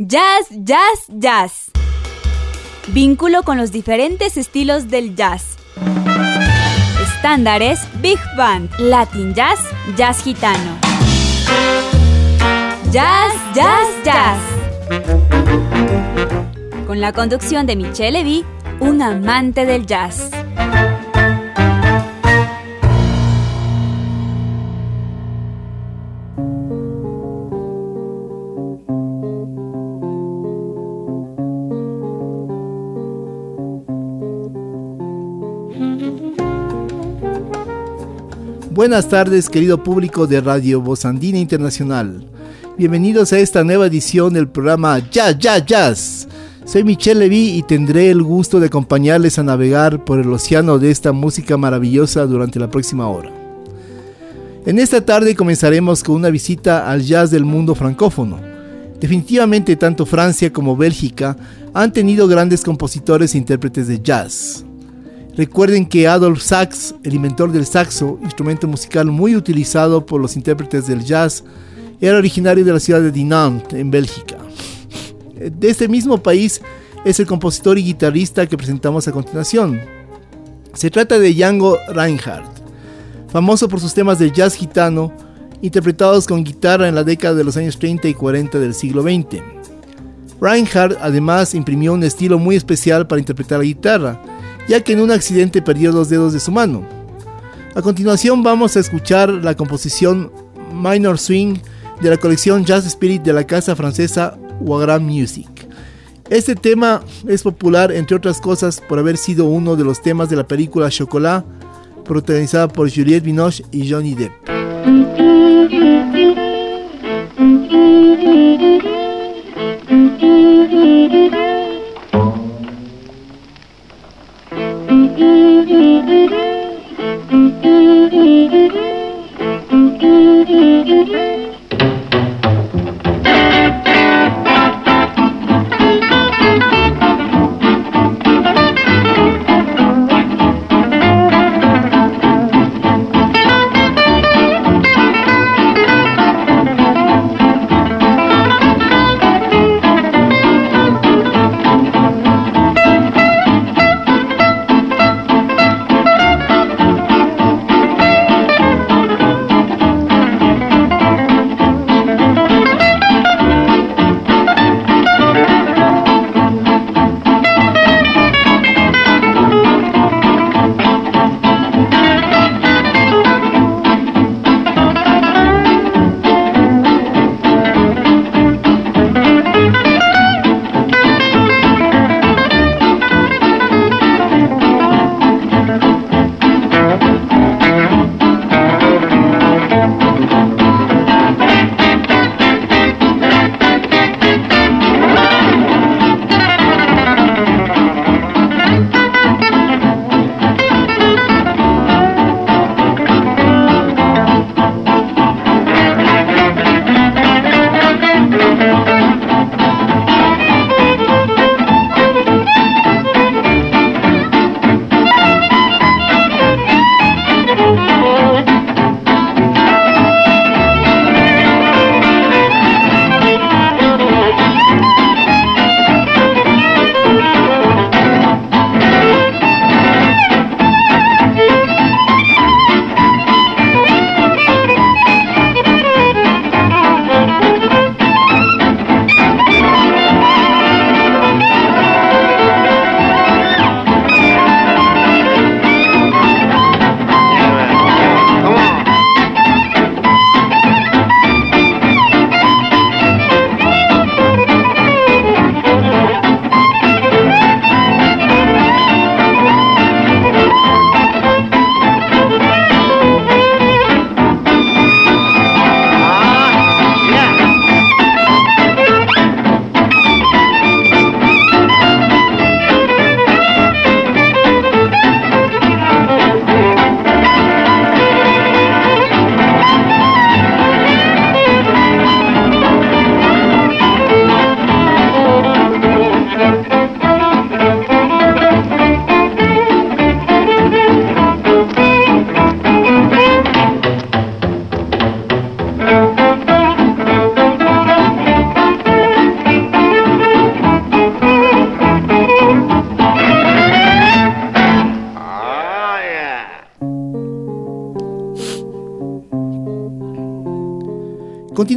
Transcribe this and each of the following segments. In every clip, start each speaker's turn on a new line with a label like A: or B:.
A: Jazz, jazz, jazz. Vínculo con los diferentes estilos del jazz. Estándares, Big Band, Latin Jazz, Jazz Gitano. Jazz, jazz, jazz. Con la conducción de Michelle Levy, un amante del jazz.
B: Buenas tardes, querido público de Radio Voz Andina Internacional. Bienvenidos a esta nueva edición del programa Jazz, Jazz, Jazz. Soy Michelle Levy y tendré el gusto de acompañarles a navegar por el océano de esta música maravillosa durante la próxima hora. En esta tarde comenzaremos con una visita al jazz del mundo francófono. Definitivamente tanto Francia como Bélgica han tenido grandes compositores e intérpretes de jazz. Recuerden que Adolf Sax, el inventor del saxo, instrumento musical muy utilizado por los intérpretes del jazz, era originario de la ciudad de Dinant, en Bélgica. De este mismo país es el compositor y guitarrista que presentamos a continuación. Se trata de Django Reinhardt, famoso por sus temas de jazz gitano, interpretados con guitarra en la década de los años 30 y 40 del siglo XX. Reinhardt además imprimió un estilo muy especial para interpretar la guitarra, ya que en un accidente perdió dos dedos de su mano. A continuación vamos a escuchar la composición Minor Swing de la colección Jazz Spirit de la casa francesa Wagram Music. Este tema es popular entre otras cosas por haber sido uno de los temas de la película Chocolat, protagonizada por Juliette Binoche y Johnny Depp.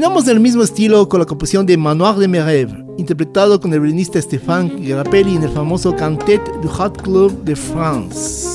B: Continuamos en el mismo estilo con la composición de Manoir de Merève, interpretado con el violinista Stéphane Grappelli en el famoso Cantet du Hot Club de France.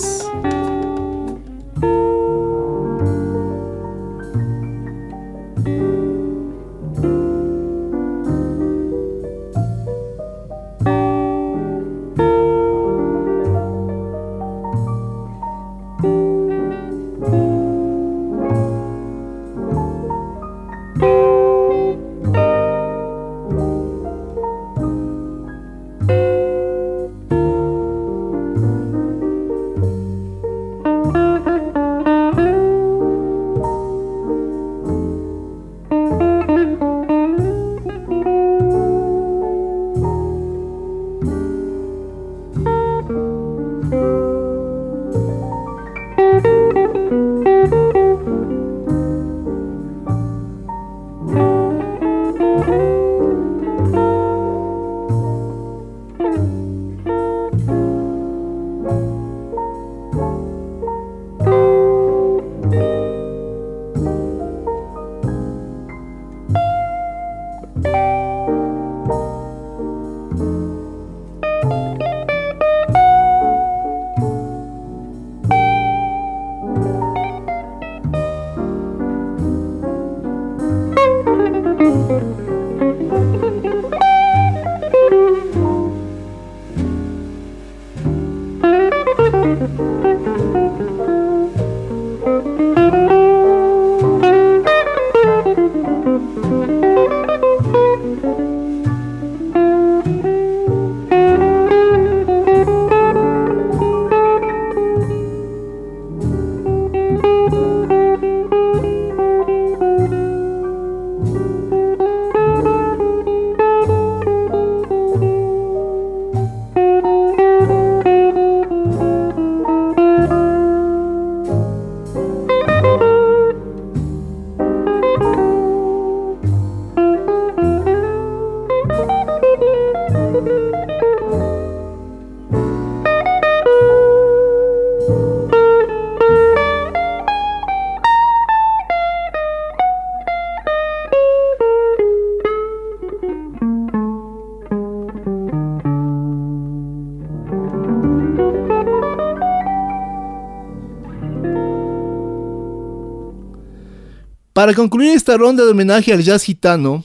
B: Para concluir esta ronda de homenaje al jazz gitano,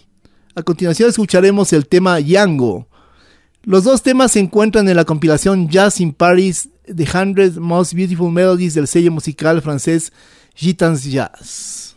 B: a continuación escucharemos el tema Yango. Los dos temas se encuentran en la compilación Jazz in Paris, The Hundred Most Beautiful Melodies del sello musical francés Gitans Jazz.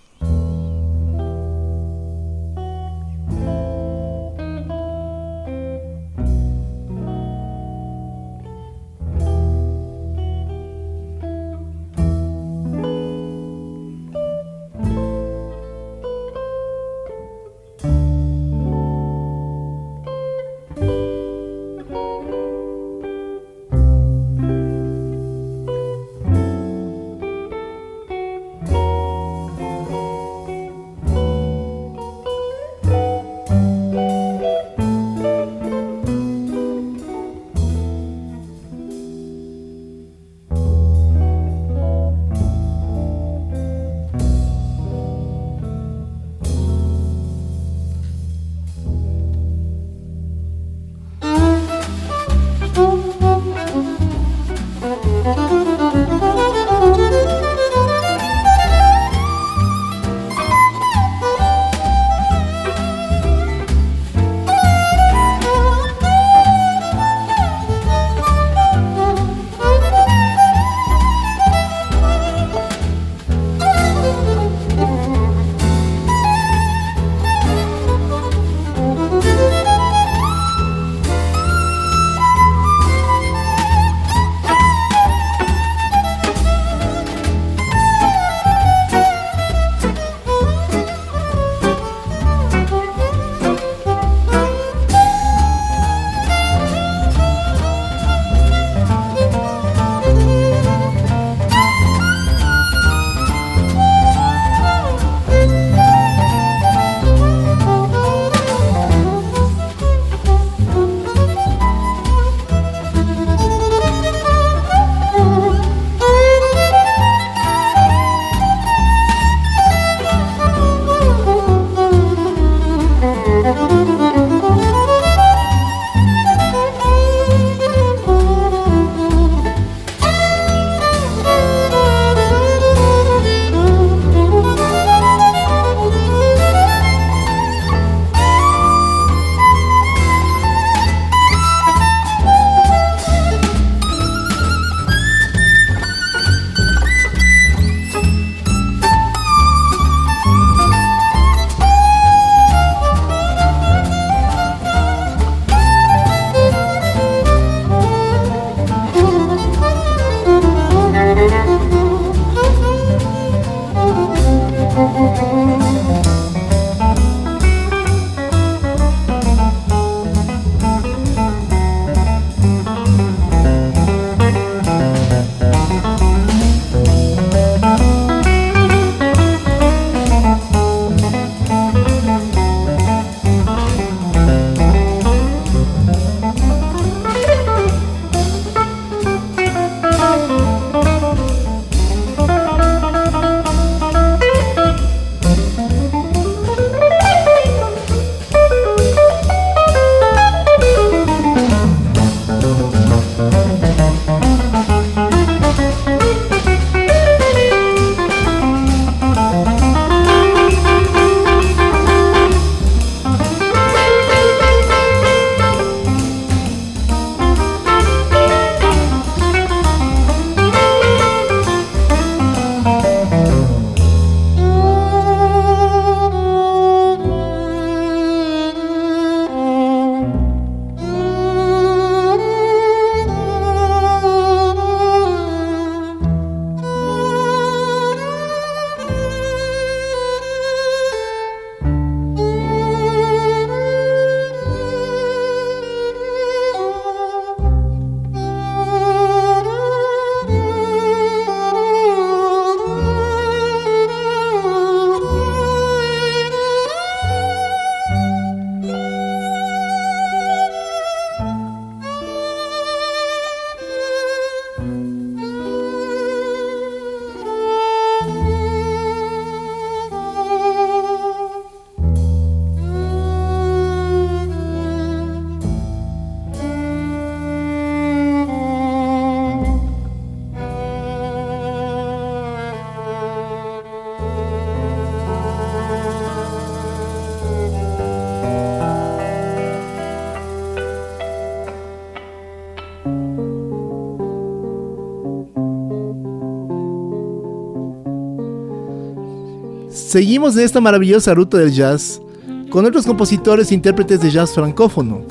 C: Seguimos en esta maravillosa ruta del jazz con otros compositores e intérpretes de jazz francófono.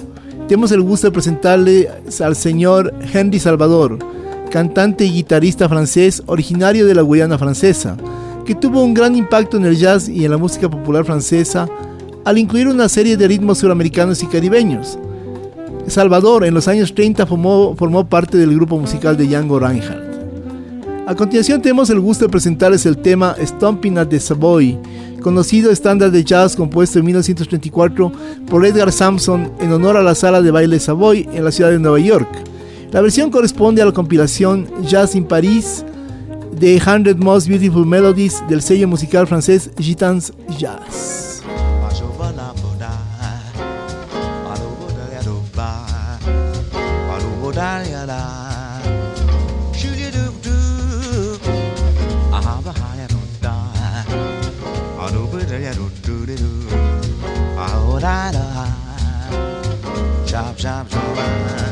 C: Tenemos el gusto de presentarle al señor Henry Salvador, cantante y guitarrista francés originario de la Guyana francesa, que tuvo un gran impacto en el jazz y en la música popular francesa al incluir una serie de ritmos suramericanos y caribeños. Salvador en los años 30 formó, formó parte del grupo musical de Django Reinhardt. A continuación tenemos el gusto de presentarles el tema Stomping at the Savoy, conocido estándar de jazz compuesto en 1934 por Edgar Sampson en honor a la sala de baile Savoy en la ciudad de Nueva York. La versión corresponde a la compilación Jazz in Paris de 100 Most Beautiful Melodies del sello musical francés Gitans Jazz. da chop chop chop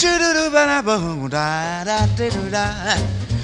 C: Shoo-doo-doo-ba-da-boom-da-da-dee-doo-da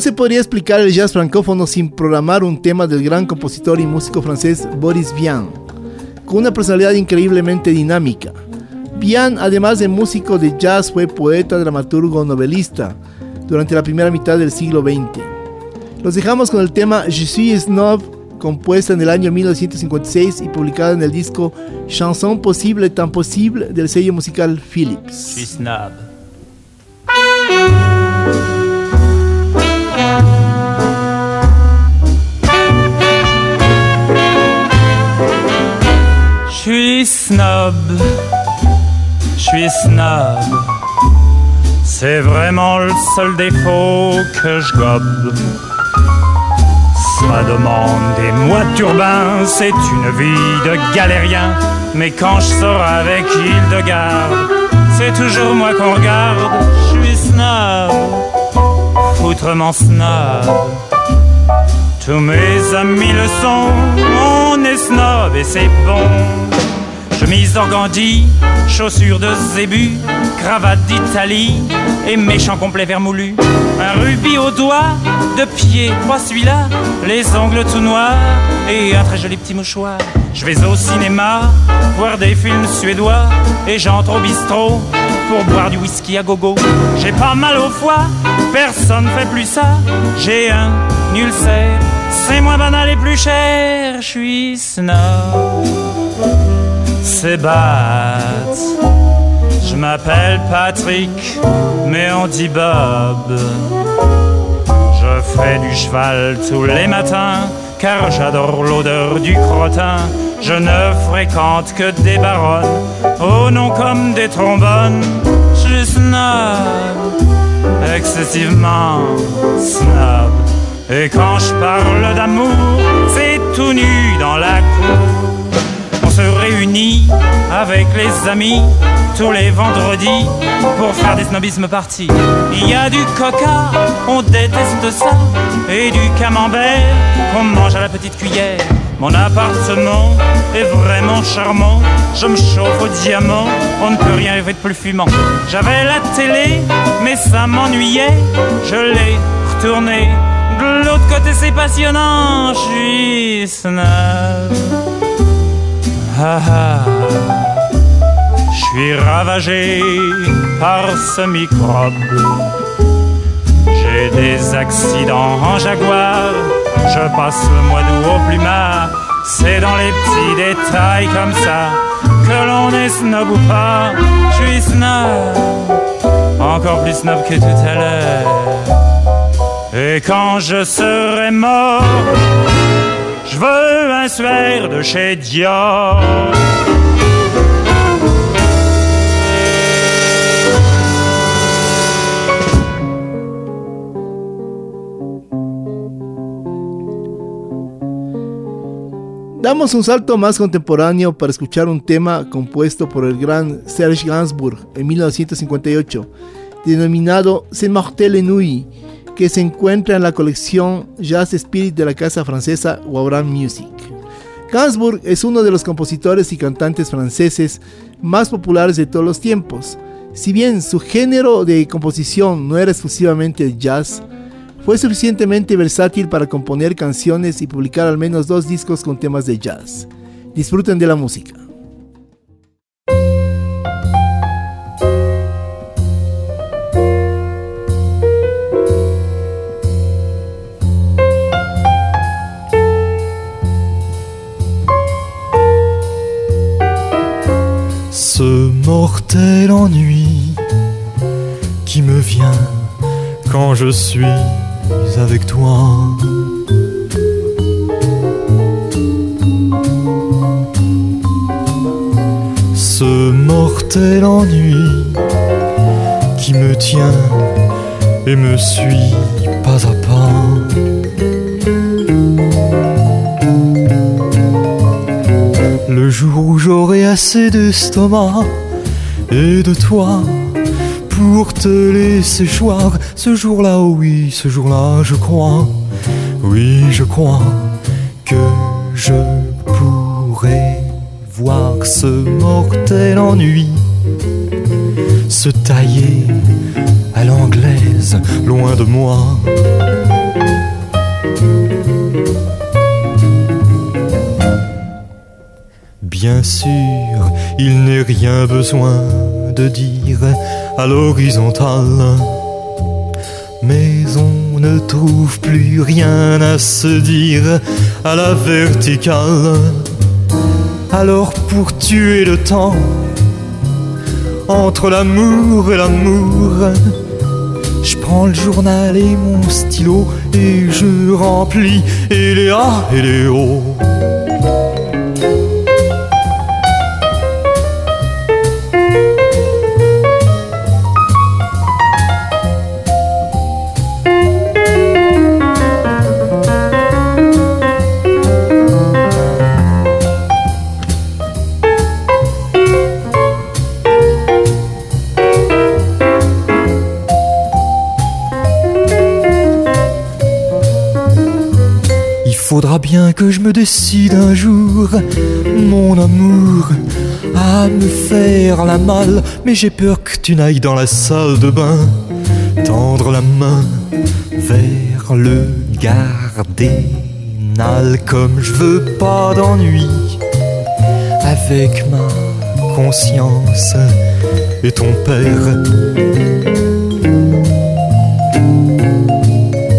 C: No se podría explicar el jazz francófono sin programar un tema del gran compositor y músico francés Boris Vian, con una personalidad increíblemente dinámica. Vian, además de músico de jazz, fue poeta, dramaturgo, novelista durante la primera mitad del siglo XX. Los dejamos con el tema Je suis snob, compuesta en el año 1956 y publicada en el disco Chanson Possible Tan Possible del sello musical Philips. Je suis snob.
D: Suis snob, je suis snob. C'est vraiment le seul défaut que je gobe. Ça demande des mois de turbin, c'est une vie de galérien. Mais quand je sors avec Hildegarde, c'est toujours moi qu'on regarde. Je suis snob, foutrement snob. Tous mes amis le sont, on est snob et c'est bon. Chemise d'organdi, chaussures de zébu, cravate d'Italie et méchant complet vermoulu. Un rubis au doigt, de pied, pas celui-là, les ongles tout noirs et un très joli petit mouchoir. Je vais au cinéma, voir des films suédois et j'entre au bistrot pour boire du whisky à gogo. J'ai pas mal au foie, personne fait plus ça. J'ai un ulcère, c'est moins banal et plus cher. Je suis snob c'est bat. Je m'appelle Patrick, mais on dit Bob. Je fais du cheval tous les matins, car j'adore l'odeur du crottin. Je ne fréquente que des baronnes, au nom comme des trombones. Je suis snob, excessivement snob. Et quand je parle d'amour, c'est tout nu dans la cour se réunit avec les amis tous les vendredis pour faire des snobismes partis. Il y a du coca, on déteste ça, et du camembert qu'on mange à la petite cuillère. Mon appartement est vraiment charmant, je me chauffe au diamant, on ne peut rien rêver de plus fumant. J'avais la télé, mais ça m'ennuyait, je l'ai retourné. De l'autre côté c'est passionnant, je suis snob. Je suis ravagé par ce microbe. J'ai des accidents en jaguar. Je passe le mois d'août au plumard. C'est dans les petits détails comme ça que l'on est snob ou pas. Je suis snob, encore plus snob que tout à l'heure. Et quand je serai mort, je veux un suaire de chez Dior.
B: Damos un salto más contemporáneo para escuchar un tema compuesto por el gran Serge Gainsbourg en 1958, denominado C'est Mortel Nuit que se encuentra en la colección Jazz Spirit de la casa francesa Wauran Music. Gainsbourg es uno de los compositores y cantantes franceses más populares de todos los tiempos. Si bien su género de composición no era exclusivamente jazz, fue suficientemente versátil para componer canciones y publicar al menos dos discos con temas de jazz. Disfruten de la música.
E: Mortel ennui qui me vient quand je suis avec toi. Ce mortel ennui qui me tient et me suit pas à pas. Le jour où j'aurai assez d'estomac et de toi pour te laisser choir, ce jour-là, oui, ce jour-là, je crois, oui, je crois que je pourrai voir ce mortel ennui se tailler à l'anglaise, loin de moi. Bien sûr, il n'est rien besoin de dire à l'horizontale. Mais on ne trouve plus rien à se dire à la verticale. Alors pour tuer le temps, entre l'amour et l'amour, je prends le journal et mon stylo et je remplis et les A et les O. que je me décide un jour, mon amour, à me faire la malle. Mais j'ai peur que tu n'ailles dans la salle de bain, tendre la main vers le gardénal. Comme je veux pas d'ennui avec ma conscience et ton père.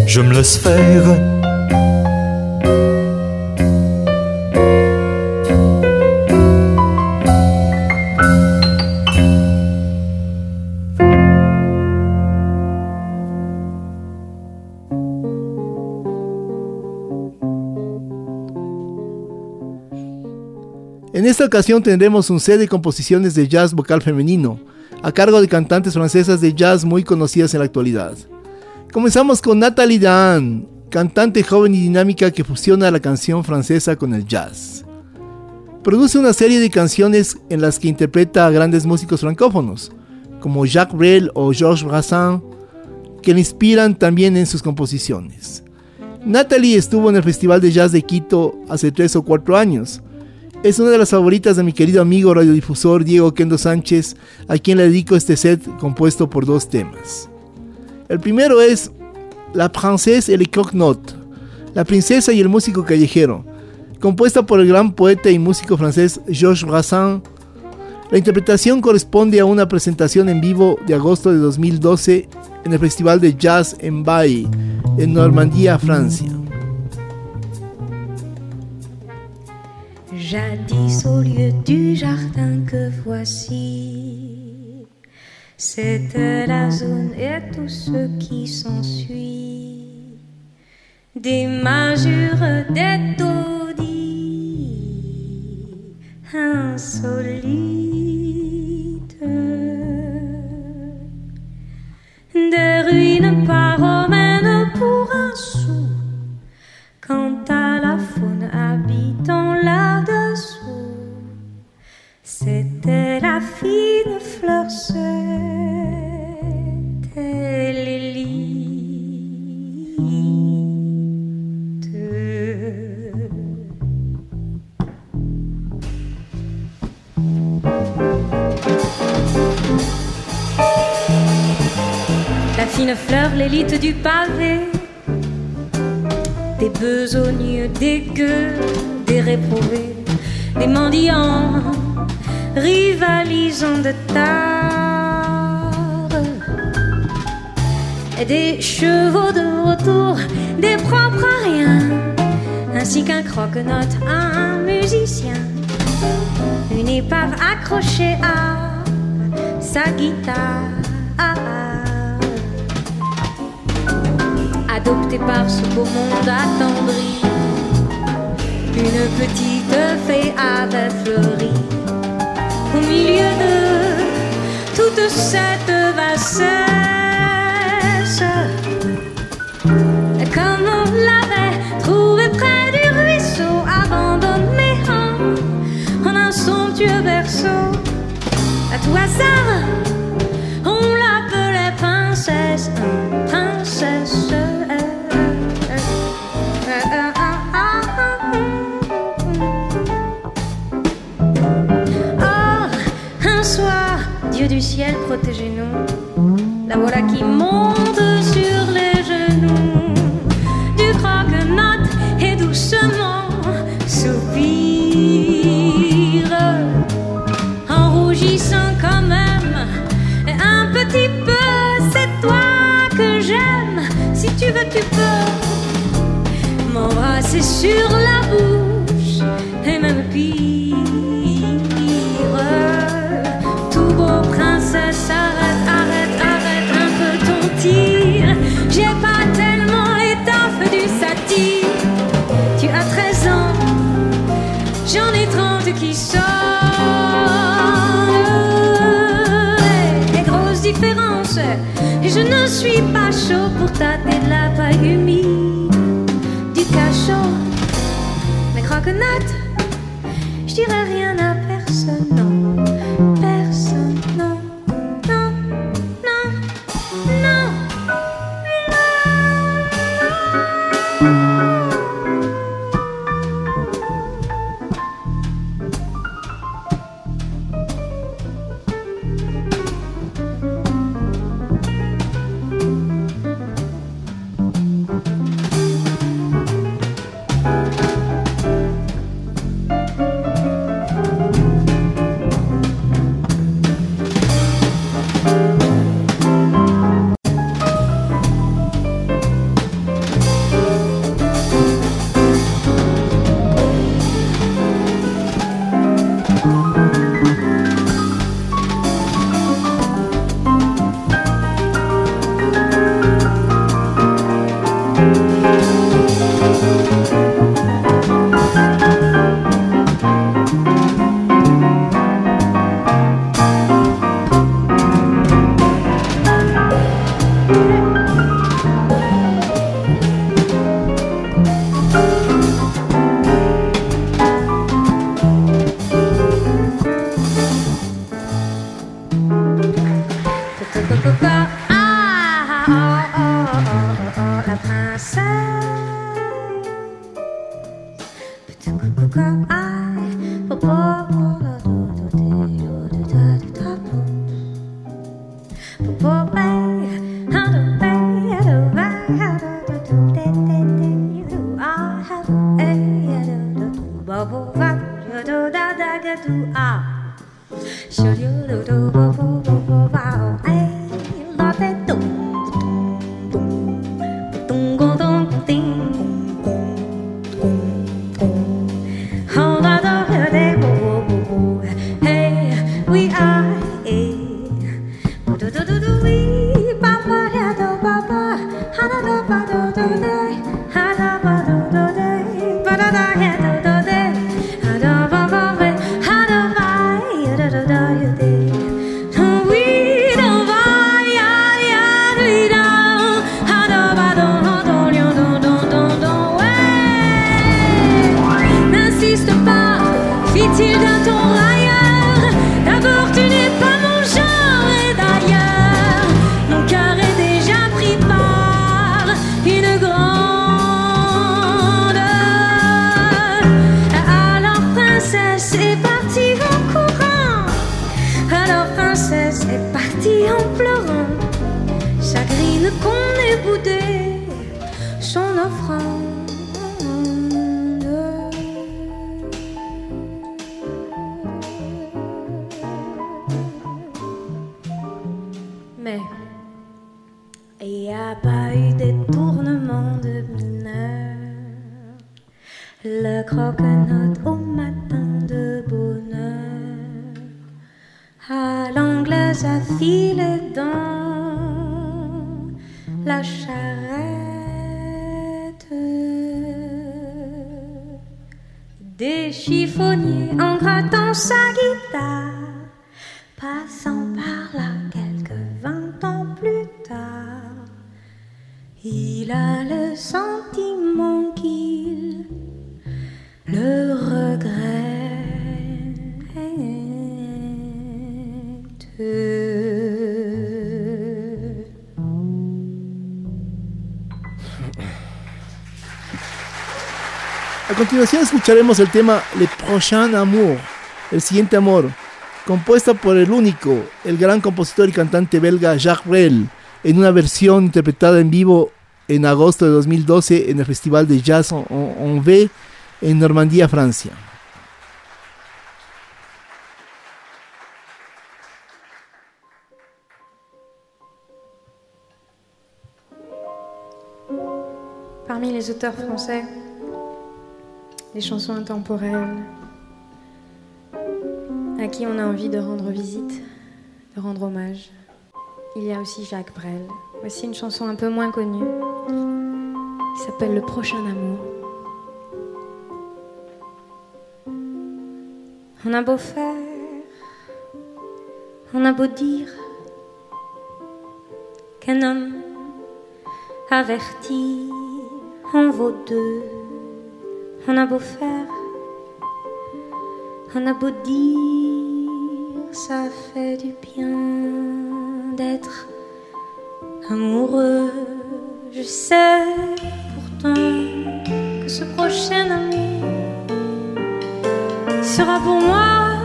E: Je me laisse faire
B: En esta ocasión tendremos un set de composiciones de jazz vocal femenino, a cargo de cantantes francesas de jazz muy conocidas en la actualidad. Comenzamos con Nathalie Dan, cantante joven y dinámica que fusiona la canción francesa con el jazz. Produce una serie de canciones en las que interpreta a grandes músicos francófonos, como Jacques Brel o Georges Brassens, que le inspiran también en sus composiciones. Natalie estuvo en el Festival de Jazz de Quito hace tres o cuatro años, es una de las favoritas de mi querido amigo radiodifusor Diego Kendo Sánchez, a quien le dedico este set compuesto por dos temas. El primero es La Princesse et le Croque-Note, La Princesa y el Músico Callejero, compuesta por el gran poeta y músico francés Georges Brassens. La interpretación corresponde a una presentación en vivo de agosto de 2012 en el Festival de Jazz en Baye, en Normandía, Francia.
F: Jadis au lieu du jardin que voici, c'était la zone et tout ce qui s'ensuit. Des masures, des taudis insolites, des ruines romaines pour un sou. Quant à la faune habitant là-dessous, c'était la fine fleur, c'était l'élite. La fine fleur, l'élite du pavé des besogneux, des gueux, des réprouvés, des mendiants rivalisant de tard, des chevaux de retour, des propres à ainsi qu'un croque-note un musicien, une épave accrochée à sa guitare. adopté par ce beau monde attendri. Une petite fée avait fleuri au milieu de toute cette bassesse. Comme on l'avait trouvé près du ruisseau, abandonné en, en un somptueux berceau. À tout hasard, ciel, protégez-nous. La voilà qui monte sur les genoux du croque-note et doucement soupire en rougissant quand même un petit peu. C'est toi que j'aime. Si tu veux, tu peux m'embrasser sur je ne suis pas chaud pour tâter de la paille humide, du cachot. Mais croque-note, je dirais rien à personne, we are.
B: Continuación escucharemos el tema Le Prochain Amour, el siguiente amor, compuesta por el único, el gran compositor y cantante belga Jacques Brel, en una versión interpretada en vivo en agosto de 2012 en el Festival de Jazz en, V en Normandía, Francia.
F: Parmi les auteurs français, les chansons intemporelles, à qui on a envie de rendre visite, de rendre hommage, il y a aussi Jacques Brel. Voici une chanson un peu moins connue qui s'appelle Le prochain amour. On a beau faire, on a beau dire qu'un homme averti en vaut deux. On a beau faire, on a beau dire, ça fait du bien d'être amoureux. Je sais pourtant que ce prochain amour sera pour moi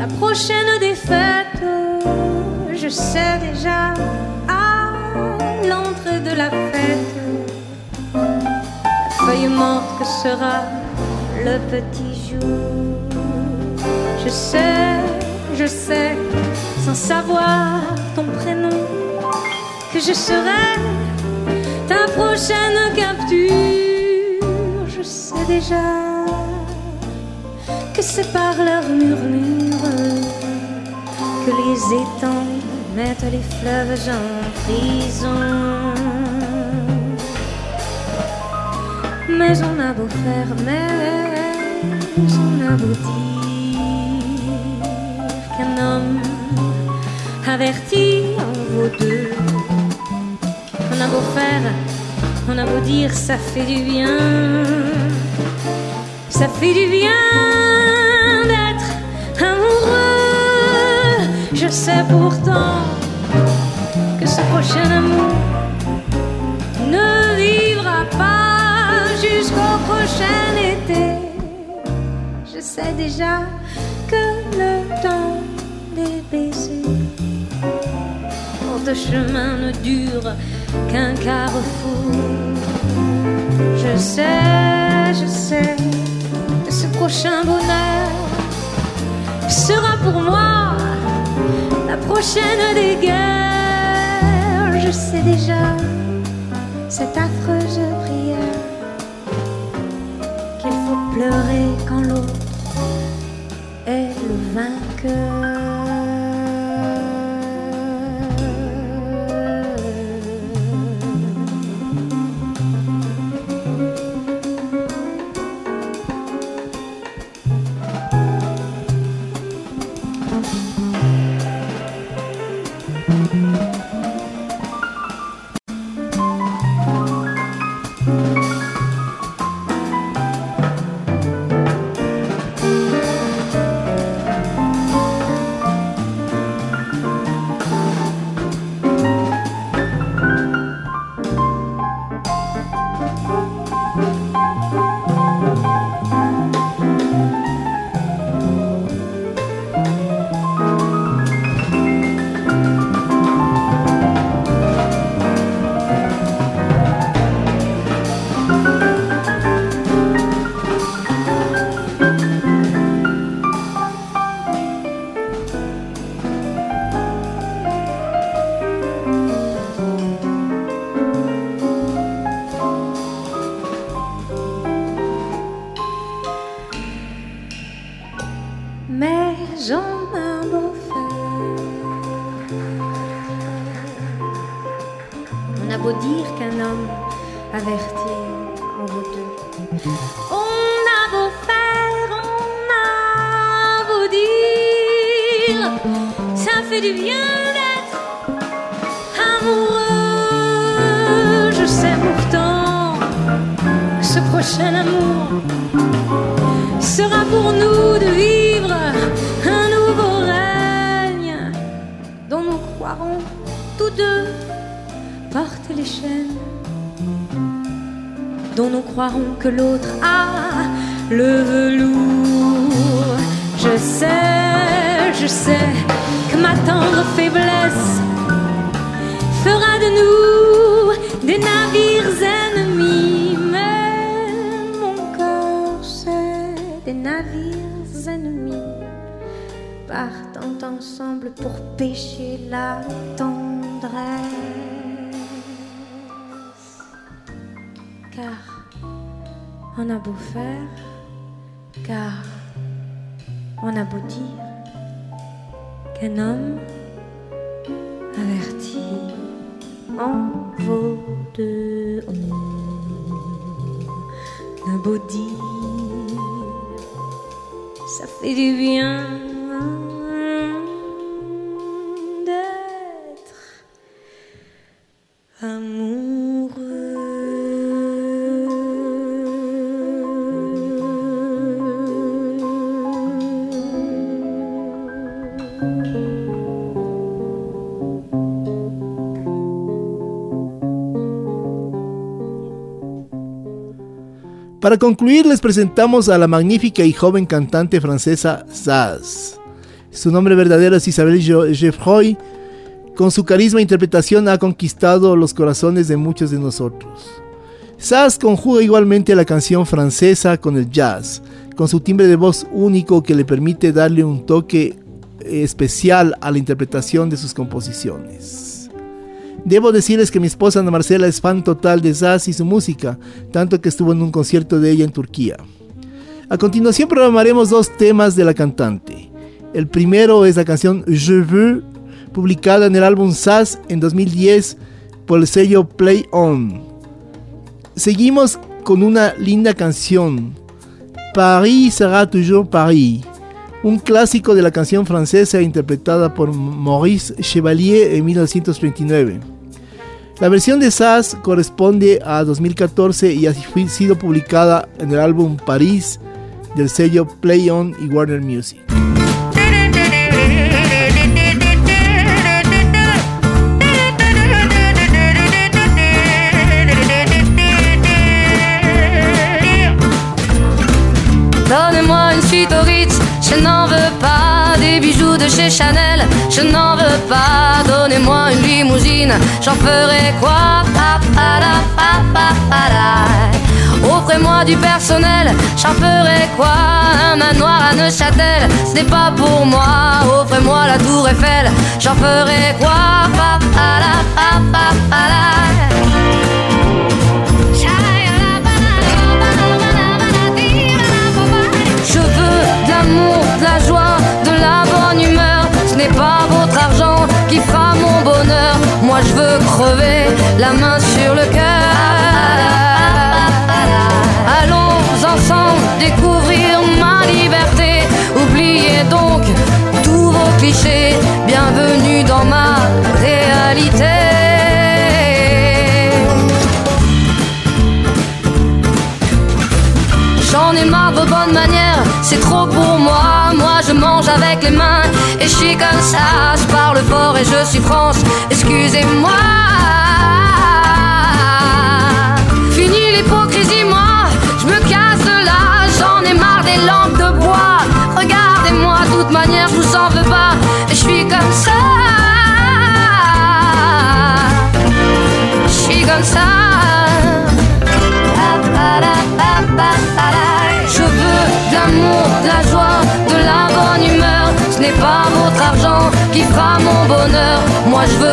F: la prochaine défaite. Je sais déjà à l'entrée de la fête morte que sera le petit jour. Je sais, je sais, sans savoir ton prénom, que je serai ta prochaine capture. Je sais déjà que c'est par leur murmure que les étangs mettent les fleuves en prison. Mais on a beau faire, mais on a beau dire qu'un homme averti en vaut deux. On a beau faire, on a beau dire, ça fait du bien. Ça fait du bien d'être amoureux. Je sais pourtant que ce prochain amour ne vivra pas jusqu'au prochain été. Je sais déjà que le temps des baisers de chemin ne dure qu'un carrefour. Je sais, je sais que ce prochain bonheur sera pour moi la prochaine des guerres. Je sais déjà cette affreuse pleurer quand l'autre faire, car on a beau dire qu'un homme
B: Para concluir, les presentamos a la magnífica y joven cantante francesa Zaz. Su nombre verdadero es Isabelle Geoffroy. Con su carisma e interpretación ha conquistado los corazones de muchos de nosotros. Zaz conjuga igualmente la canción francesa con el jazz, con su timbre de voz único que le permite darle un toque especial a la interpretación de sus composiciones. Debo decirles que mi esposa Ana Marcela es fan total de Zaz y su música, tanto que estuvo en un concierto de ella en Turquía. A continuación programaremos dos temas de la cantante. El primero es la canción Je veux, publicada en el álbum Zaz en 2010 por el sello Play On. Seguimos con una linda canción, Paris sera toujours Paris, un clásico de la canción francesa interpretada por Maurice Chevalier en 1939. La versión de Sass corresponde a 2014 y ha sido publicada en el álbum París del sello Play On y Warner Music.
G: De chez Chanel, je n'en veux pas. Donnez-moi une limousine, j'en ferai quoi? Offrez-moi du personnel, j'en ferai quoi? Un manoir à Neuchâtel, ce n'est pas pour moi. Offrez-moi la tour Eiffel, j'en ferai quoi? Je qui fera mon bonheur. Moi je veux crever la main sur le cœur. Allons ensemble découvrir ma liberté. Oubliez donc tous vos clichés. Bienvenue dans ma réalité. J'en ai marre de vos bonnes manières, c'est trop pour moi. Moi je mange avec les mains et je suis comme ça. Je suis France,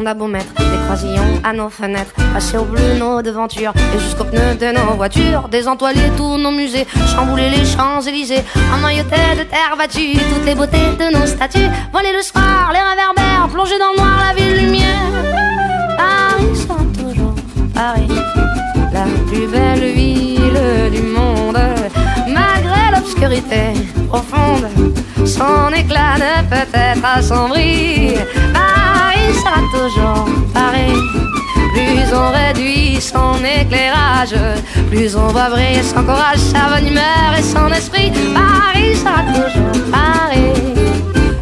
G: On des croisillons à nos fenêtres, passer au bleu nos devantures et jusqu'aux pneus de nos voitures, désentoiler tous nos musées, chambouler les Champs-Élysées, emmailloter de terre battue toutes les beautés de nos statues, voler le soir, les réverbères, plonger dans le noir la ville lumière. Paris sera toujours Paris, la plus belle ville du monde, malgré l'obscurité profonde. Son éclat ne peut être assombri. Paris sera toujours Paris. Plus on réduit son éclairage, plus on voit briller son courage, sa bonne humeur et son esprit. Paris sera toujours Paris.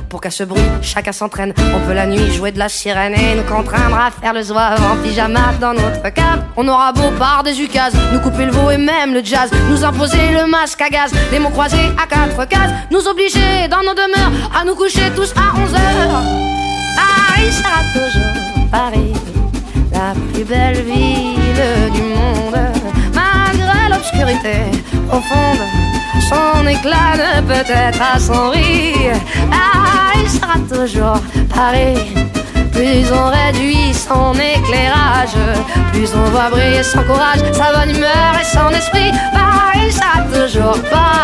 G: Pour qu'à ce bruit, chacun s'entraîne. On peut la nuit jouer de la sirène et nous contraindre à faire le zouave en pyjama dans notre cave. On aura beau par des ukases, nous couper le veau et même le jazz, nous imposer le masque à gaz, des mots croisés à quatre cases, nous obliger dans nos demeures à nous coucher tous à 11 heures. Paris sera toujours Paris, la plus belle ville du monde, malgré l'obscurité profonde. Son éclat ne peut être assombri. Paris sera toujours Paris. Plus on réduit son éclairage, plus on voit briller son courage, sa bonne humeur et son esprit. Paris sera toujours Paris.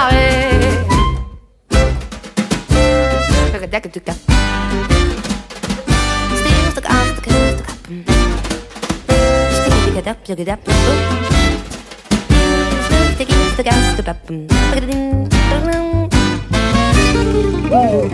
G: Woo!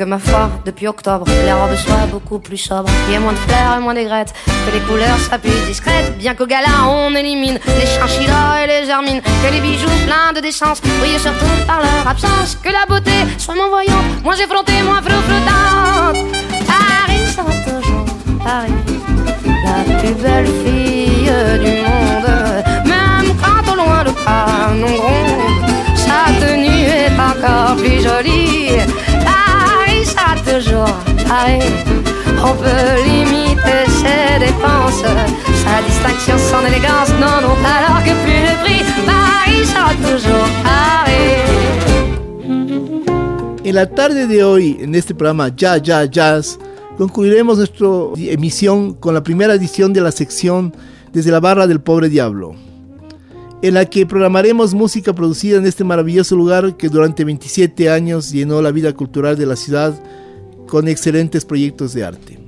G: Que ma foi, depuis octobre, les robes soient beaucoup plus sobres. Qu'il y ait moins de fleurs et moins d'aigrettes, que les couleurs soient plus discrètes. Bien qu'au gala, on élimine les chinchillas et les germines. Que les bijoux pleins de décence brillent surtout par leur absence. Que la beauté soit moins voyante, moins effrontée, moins flottante. Paris sera toujours Paris, la plus belle fille du monde. Même quand au loin le canon gronde, sa tenue est encore plus jolie.
B: En la tarde de hoy, en este programa Ya Ya Jazz, concluiremos nuestra emisión con la primera edición de la sección Desde la Barra del Pobre Diablo, en la que programaremos música producida en este maravilloso lugar que durante 27 años llenó la vida cultural de la ciudad con excelentes proyectos de arte.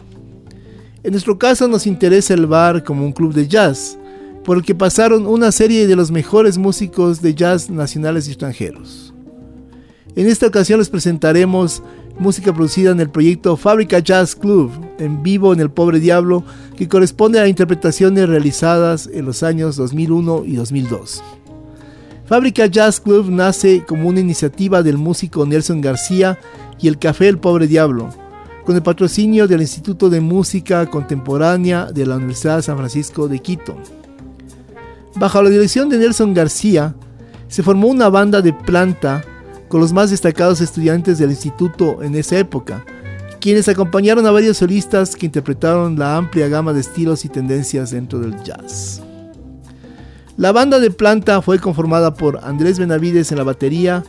B: En nuestro caso nos interesa el bar como un club de jazz, por el que pasaron una serie de los mejores músicos de jazz nacionales y extranjeros. En esta ocasión les presentaremos música producida en el proyecto Fábrica Jazz Club, en vivo en El Pobre Diablo, que corresponde a interpretaciones realizadas en los años 2001 y 2002. Fábrica Jazz Club nace como una iniciativa del músico Nelson García y el Café El Pobre Diablo, con el patrocinio del Instituto de Música Contemporánea de la Universidad de San Francisco de Quito. Bajo la dirección de Nelson García, se formó una banda de planta con los más destacados estudiantes del instituto en esa época, quienes acompañaron a varios solistas que interpretaron la amplia gama de estilos y tendencias dentro del jazz. La banda de planta fue conformada por Andrés Benavides en la batería,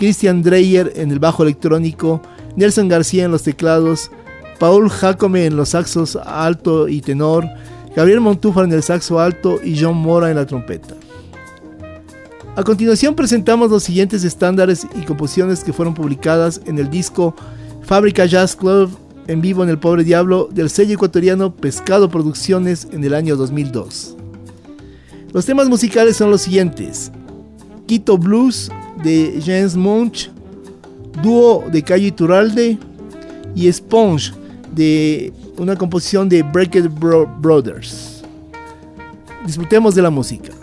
B: Christian Dreyer en el bajo electrónico, Nelson García en los teclados, Paul Jacome en los saxos alto y tenor, Gabriel Montúfar en el saxo alto y John Mora en la trompeta. A continuación presentamos los siguientes estándares y composiciones que fueron publicadas en el disco Fábrica Jazz Club en vivo en El Pobre Diablo del sello ecuatoriano Pescado Producciones en el año 2002. Los temas musicales son los siguientes. Quito Blues de James Munch, Dúo de Cayo Iturralde y Sponge de una composición de Breaked Bro Brothers. Disfrutemos de la música.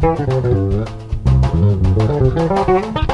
B: Thank you.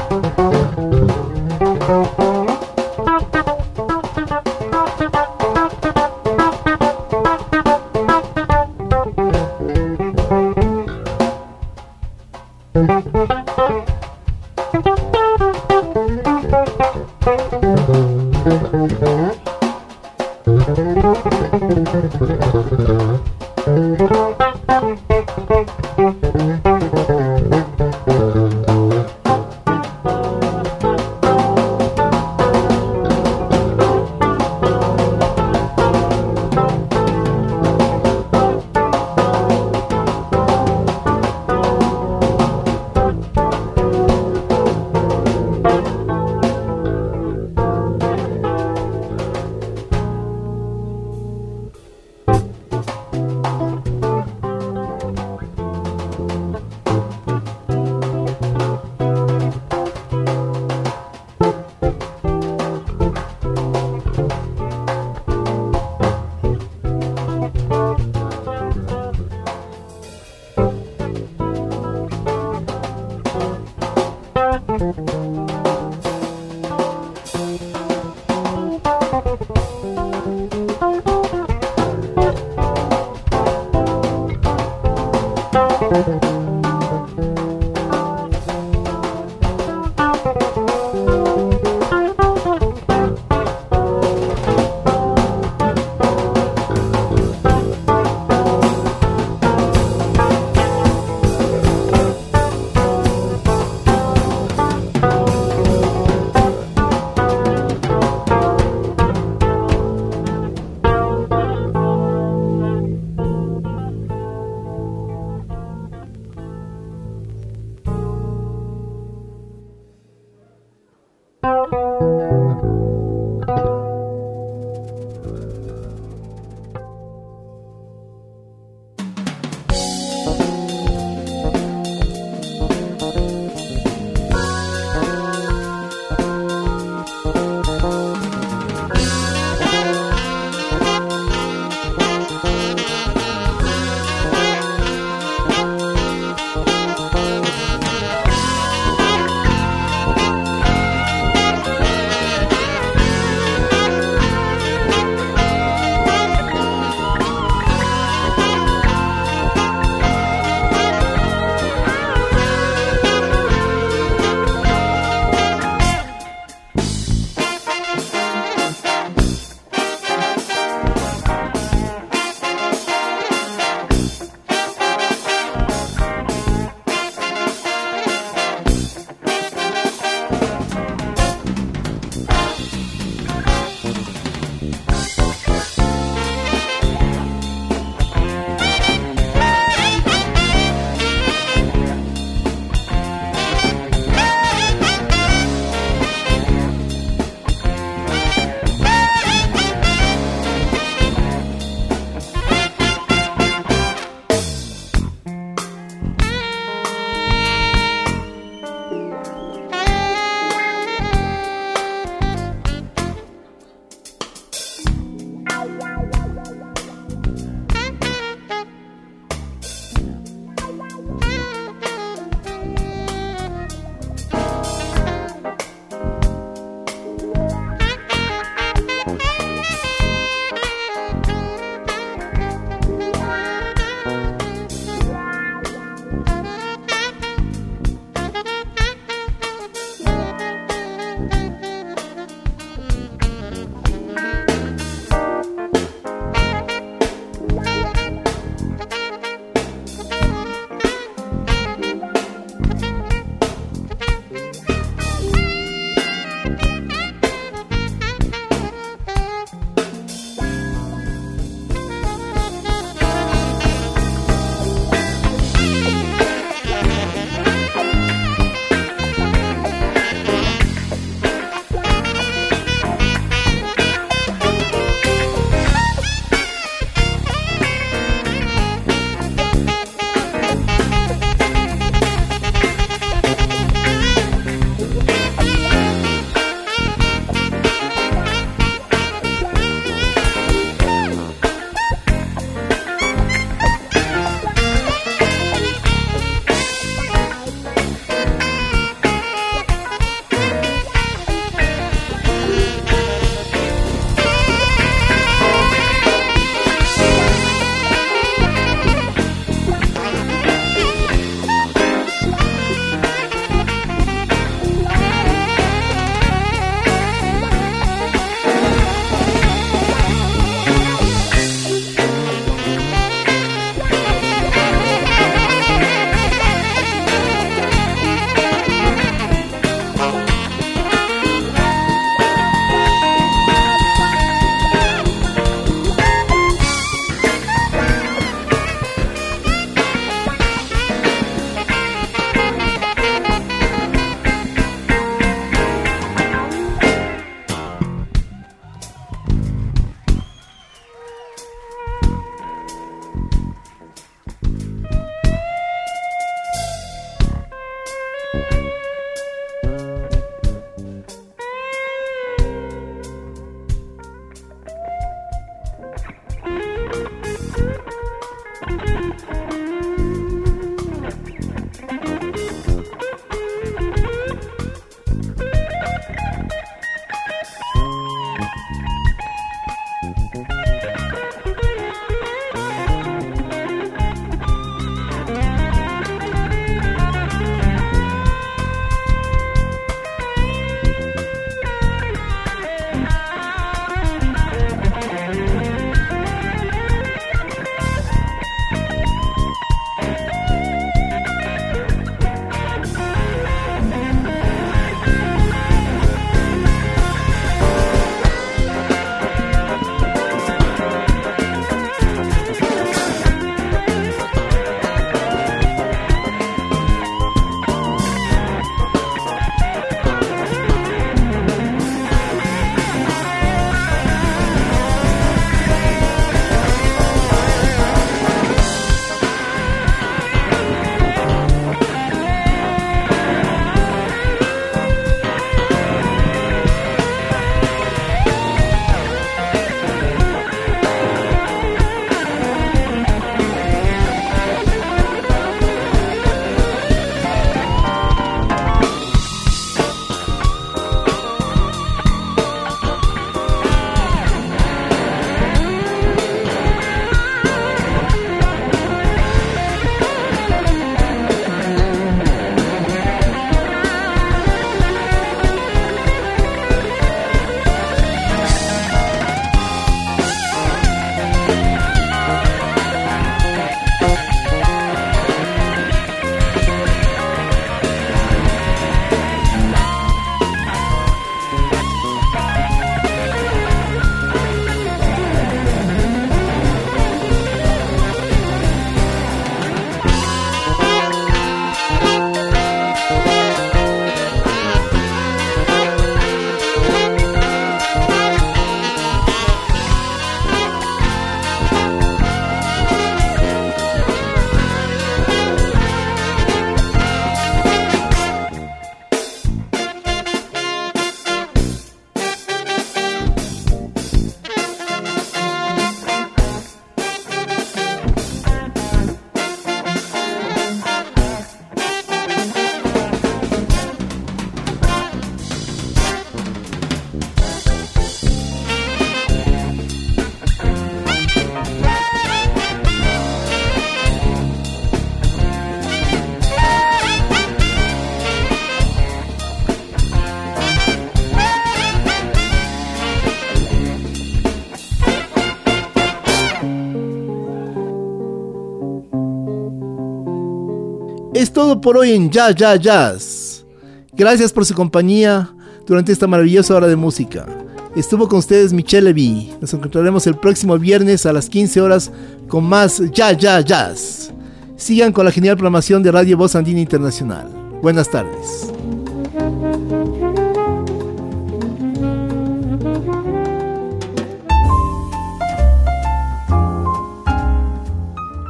B: Todo por hoy en Ya Ya Jazz. Gracias por su compañía durante esta maravillosa hora de música. Estuvo con ustedes Michelle Levy. Nos encontraremos el próximo viernes a las 15 horas con más Ya Ya Jazz. Sigan con la genial programación de Radio Voz Andina Internacional. Buenas tardes.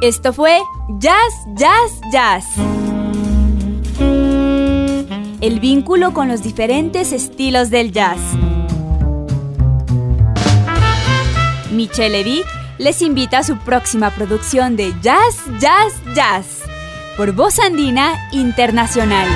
A: Esto fue Jazz, Jazz, Jazz. El vínculo con los diferentes estilos del jazz. Michelle Levy les invita a su próxima producción de Jazz, Jazz, Jazz por Voz Andina Internacional.